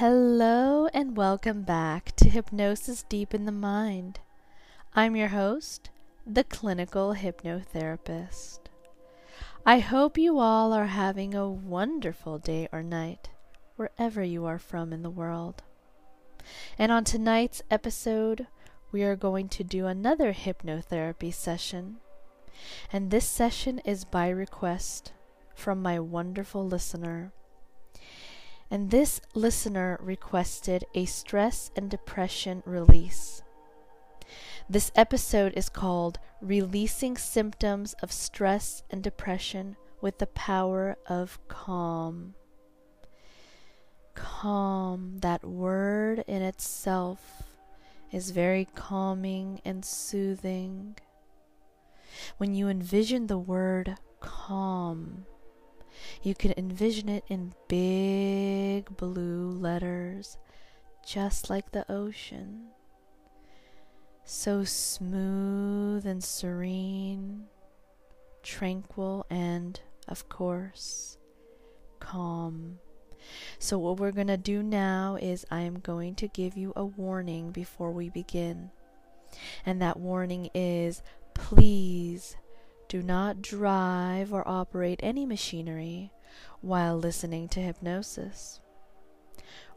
Hello, and welcome back to Hypnosis Deep in the Mind. I'm your host, the clinical hypnotherapist. I hope you all are having a wonderful day or night, wherever you are from in the world. And on tonight's episode, we are going to do another hypnotherapy session. And this session is by request from my wonderful listener. And this listener requested a stress and depression release. This episode is called Releasing Symptoms of Stress and Depression with the Power of Calm. Calm, that word in itself, is very calming and soothing. When you envision the word calm, you can envision it in big blue letters, just like the ocean. So smooth and serene, tranquil, and, of course, calm. So, what we're going to do now is I am going to give you a warning before we begin. And that warning is please do not drive or operate any machinery while listening to hypnosis.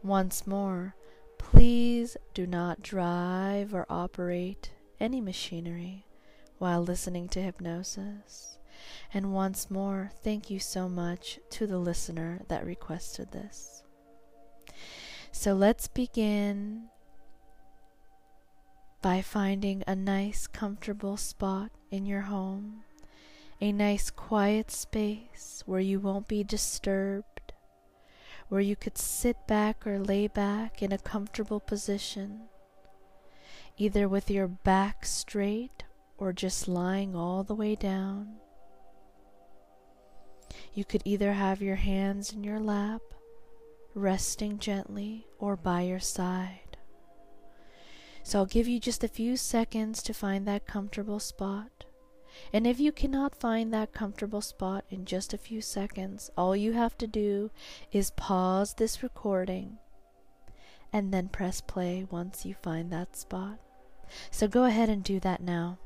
Once more, please do not drive or operate any machinery while listening to hypnosis. And once more, thank you so much to the listener that requested this. So let's begin by finding a nice, comfortable spot in your home a nice quiet space where you won't be disturbed, where you could sit back or lay back in a comfortable position, either with your back straight or just lying all the way down. You could either have your hands in your lap, resting gently, or by your side. So I'll give you just a few seconds to find that comfortable spot. And if you cannot find that comfortable spot in just a few seconds, all you have to do is pause this recording and then press play once you find that spot. So go ahead and do that now.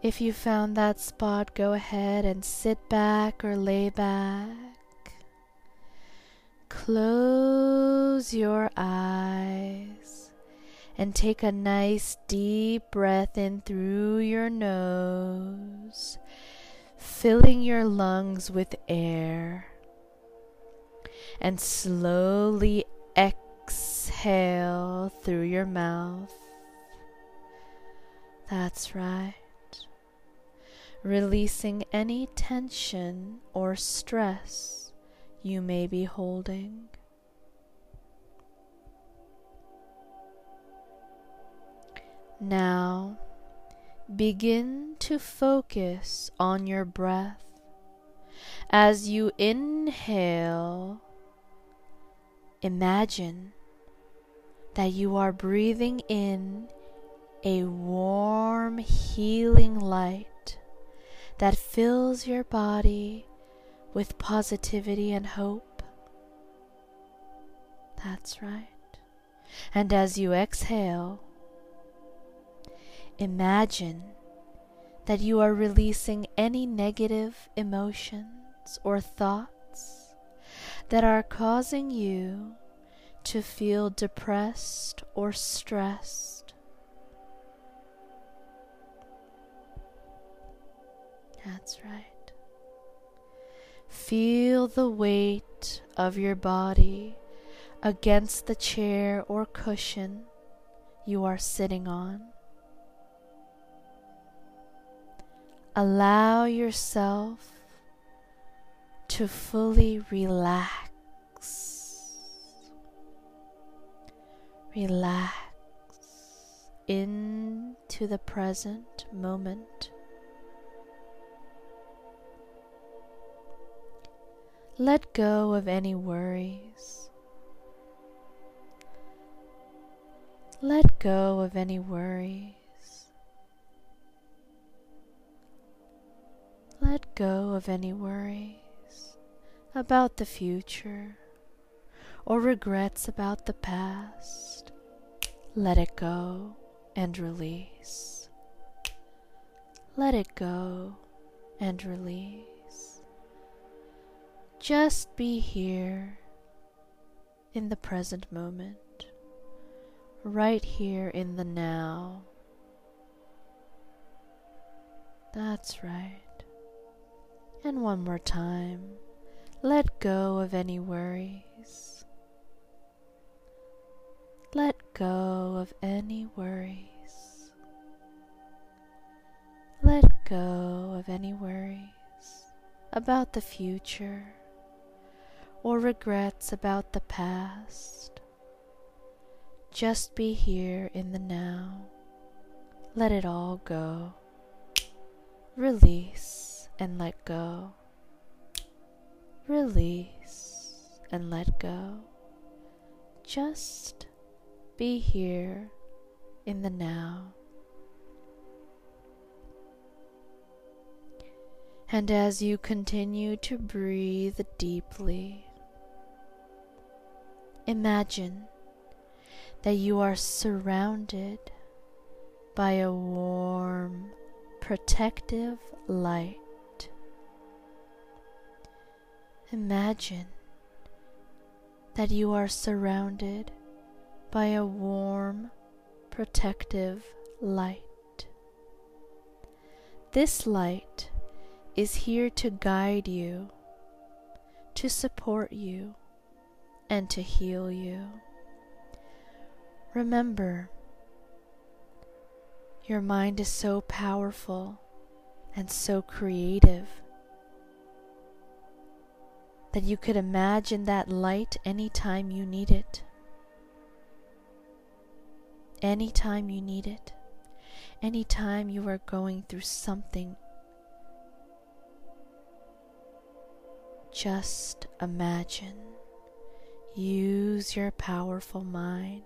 If you found that spot, go ahead and sit back or lay back. Close your eyes and take a nice deep breath in through your nose, filling your lungs with air. And slowly exhale through your mouth. That's right. Releasing any tension or stress you may be holding. Now, begin to focus on your breath. As you inhale, imagine that you are breathing in a warm, healing light that fills your body with positivity and hope. That's right. And as you exhale, imagine that you are releasing any negative emotions or thoughts that are causing you to feel depressed or stressed. That's right. Feel the weight of your body against the chair or cushion you are sitting on. Allow yourself to fully relax. Relax into the present moment. Let go of any worries. Let go of any worries. Let go of any worries about the future or regrets about the past. Let it go and release. Let it go and release. Just be here in the present moment, right here in the now. That's right. And one more time, let go of any worries. Let go of any worries. Let go of any worries about the future or regrets about the past. Just be here in the now. Let it all go. Release and let go. Release and let go. Just be here in the now. And as you continue to breathe deeply, imagine that you are surrounded by a warm, protective light. Imagine that you are surrounded by a warm, protective light. This light is here to guide you, to support you, and to heal you. Remember, your mind is so powerful and so creative that you could imagine that light anytime you need it. Anytime you need it. Anytime you are going through something. Just imagine. Use your powerful mind.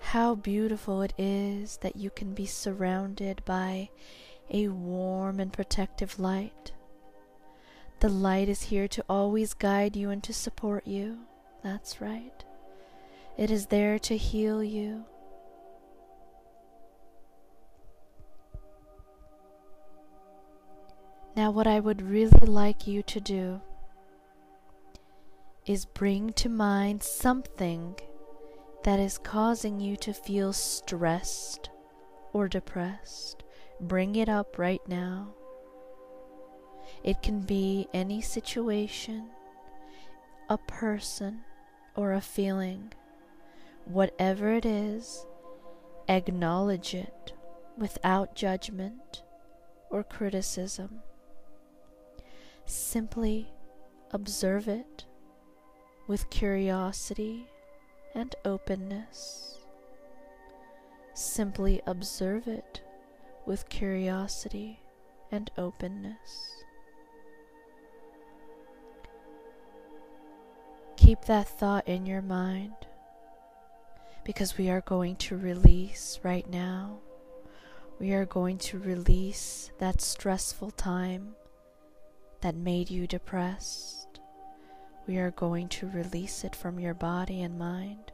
How beautiful it is that you can be surrounded by a warm and protective light. The light is here to always guide you and to support you. That's right. It is there to heal you. Now, what I would really like you to do is bring to mind something that is causing you to feel stressed or depressed. Bring it up right now. It can be any situation, a person, or a feeling. Whatever it is, acknowledge it without judgment or criticism. Simply observe it with curiosity and openness. Simply observe it with curiosity and openness. Keep that thought in your mind because we are going to release right now. We are going to release that stressful time that made you depressed. We are going to release it from your body and mind.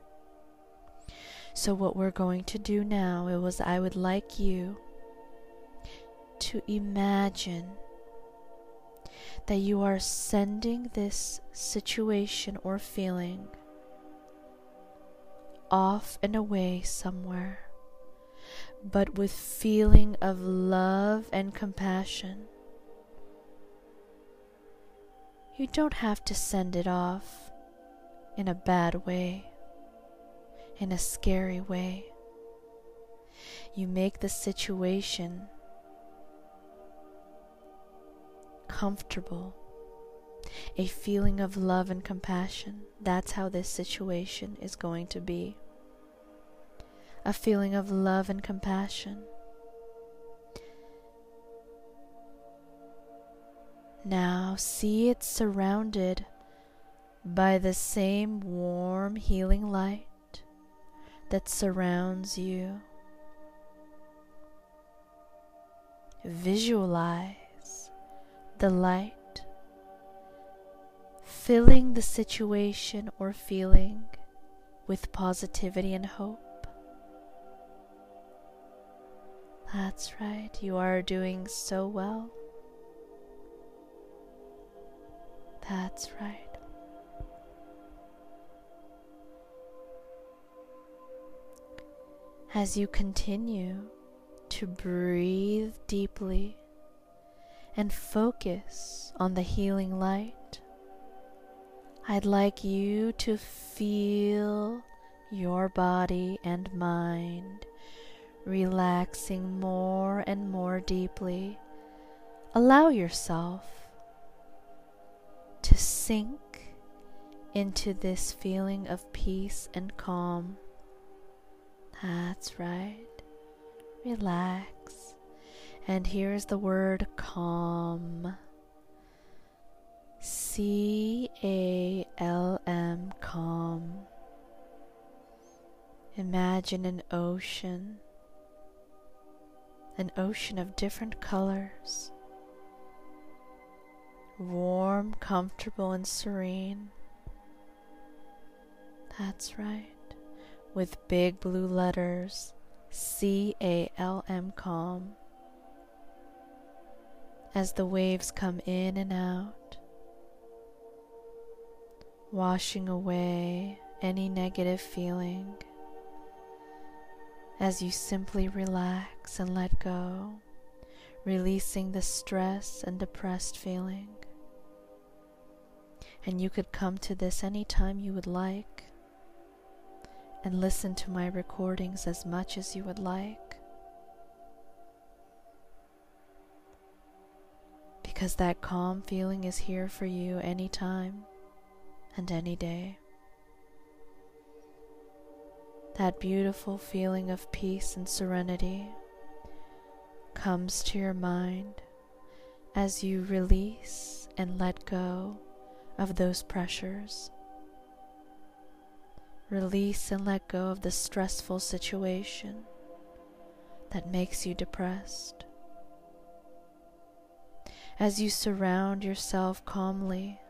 So, what we're going to do now it was I would like you to imagine that you are sending this situation or feeling off and away somewhere, but with feeling of love and compassion. You don't have to send it off in a bad way, in a scary way. You make the situation comfortable, a feeling of love and compassion. That's how this situation is going to be. A feeling of love and compassion. Now see it surrounded by the same warm healing light that surrounds you. Visualize the light filling the situation or feeling with positivity and hope. That's right, you are doing so well. That's right. As you continue to breathe deeply and focus on the healing light, I'd like you to feel your body and mind relaxing more and more deeply. Allow yourself sink into this feeling of peace and calm. That's right. Relax. And here's the word calm. C A L M, calm. Imagine an ocean, an ocean of different colors warm, comfortable, and serene. That's right. With big blue letters C A L M calm. As the waves come in and out, washing away any negative feeling as you simply relax and let go, releasing the stress and depressed feeling and you could come to this anytime you would like and listen to my recordings as much as you would like. Because that calm feeling is here for you anytime and any day. That beautiful feeling of peace and serenity comes to your mind as you release and let go of those pressures. Release and let go of the stressful situation that makes you depressed. As you surround yourself calmly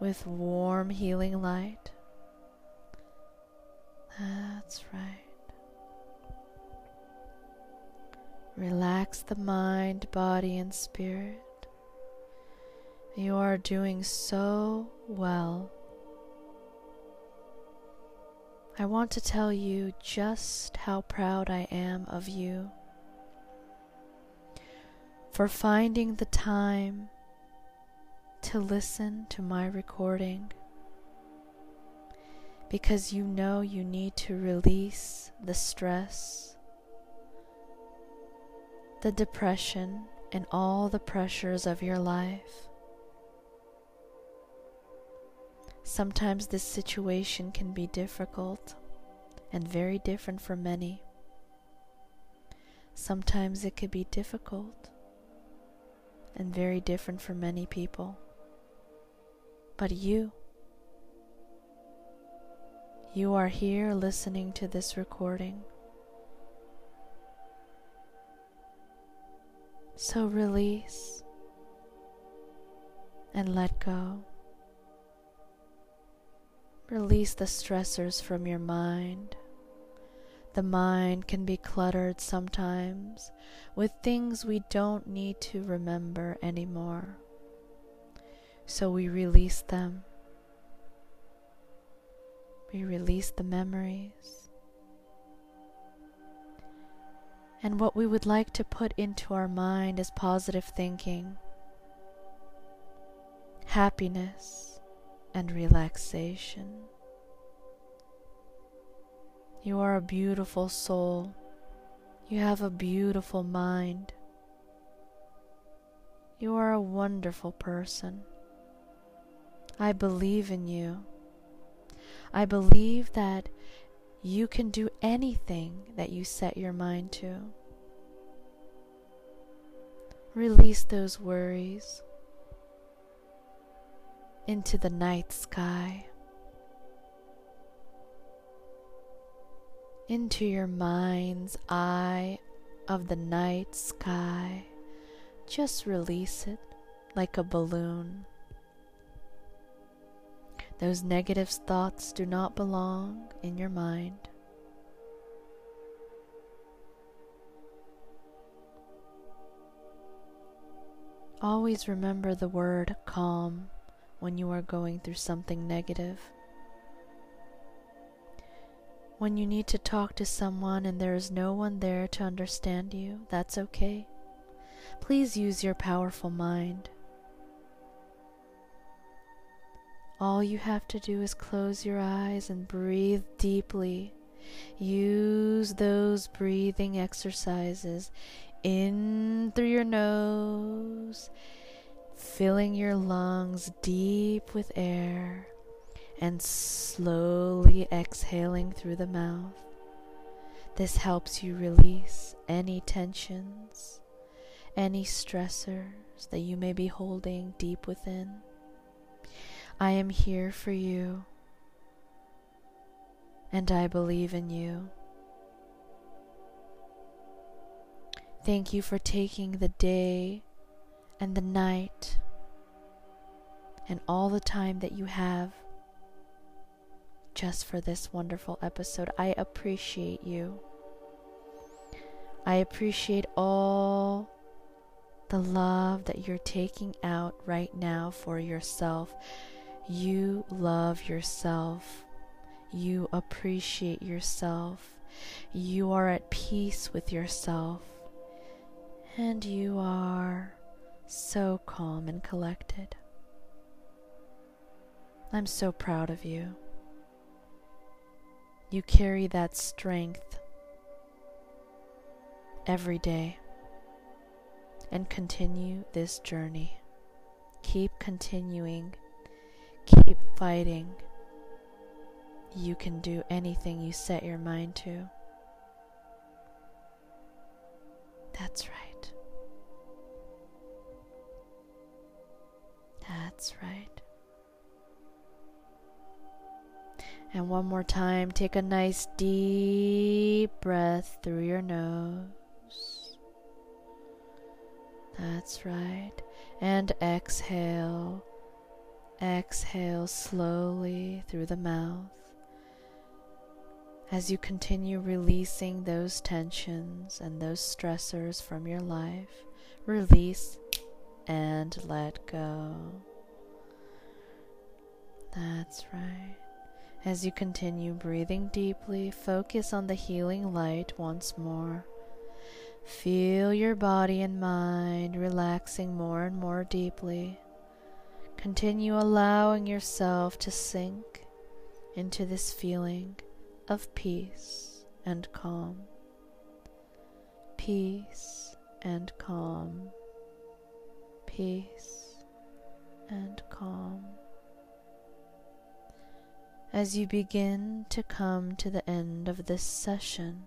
with warm, healing light, that's right. Relax the mind, body, and spirit. You are doing so well. I want to tell you just how proud I am of you for finding the time to listen to my recording because you know you need to release the stress, the depression, and all the pressures of your life. Sometimes this situation can be difficult and very different for many. Sometimes it could be difficult and very different for many people. But you, you are here listening to this recording. So release and let go. Release the stressors from your mind. The mind can be cluttered sometimes with things we don't need to remember anymore. So we release them. We release the memories. And what we would like to put into our mind is positive thinking, happiness and relaxation. You are a beautiful soul. You have a beautiful mind. You are a wonderful person. I believe in you. I believe that you can do anything that you set your mind to. Release those worries into the night sky, into your mind's eye of the night sky. Just release it like a balloon. Those negative thoughts do not belong in your mind. Always remember the word calm when you are going through something negative. When you need to talk to someone and there is no one there to understand you, that's okay. Please use your powerful mind. All you have to do is close your eyes and breathe deeply. Use those breathing exercises in through your nose, filling your lungs deep with air, and slowly exhaling through the mouth. This helps you release any tensions, any stressors that you may be holding deep within. I am here for you, and I believe in you. Thank you for taking the day and the night and all the time that you have just for this wonderful episode. I appreciate you. I appreciate all the love that you're taking out right now for yourself. You love yourself. You appreciate yourself. You are at peace with yourself. And you are so calm and collected. I'm so proud of you. You carry that strength every day and continue this journey. Keep continuing, keep fighting. You can do anything you set your mind to. That's right. That's right. And one more time, take a nice deep breath through your nose. That's right. And exhale. Exhale slowly through the mouth. As you continue releasing those tensions and those stressors from your life, release and let go. That's right. As you continue breathing deeply, focus on the healing light once more. Feel your body and mind relaxing more and more deeply. Continue allowing yourself to sink into this feeling of peace and calm. Peace and calm peace and calm. As you begin to come to the end of this session,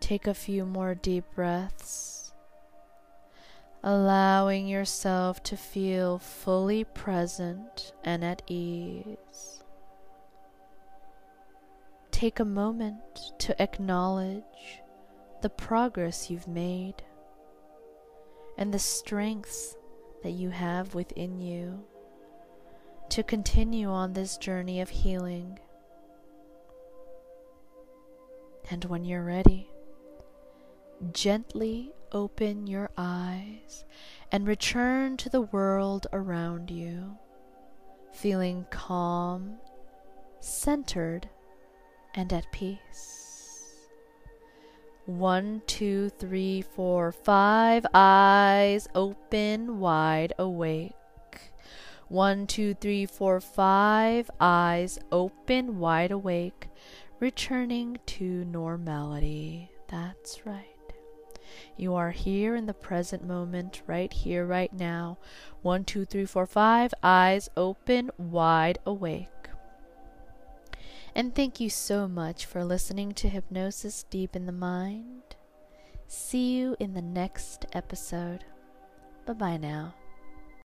take a few more deep breaths, allowing yourself to feel fully present and at ease. Take a moment to acknowledge the progress you've made and the strengths that you have within you to continue on this journey of healing. And when you're ready, gently open your eyes and return to the world around you, feeling calm, centered, and at peace. One, two, three, four, five eyes open wide awake. One, two, three, four, five eyes open wide awake, returning to normality. That's right. You are here in the present moment, right here, right now. One, two, three, four, five. Eyes open, wide awake. And thank you so much for listening to Hypnosis Deep in the Mind. See you in the next episode. Bye bye now.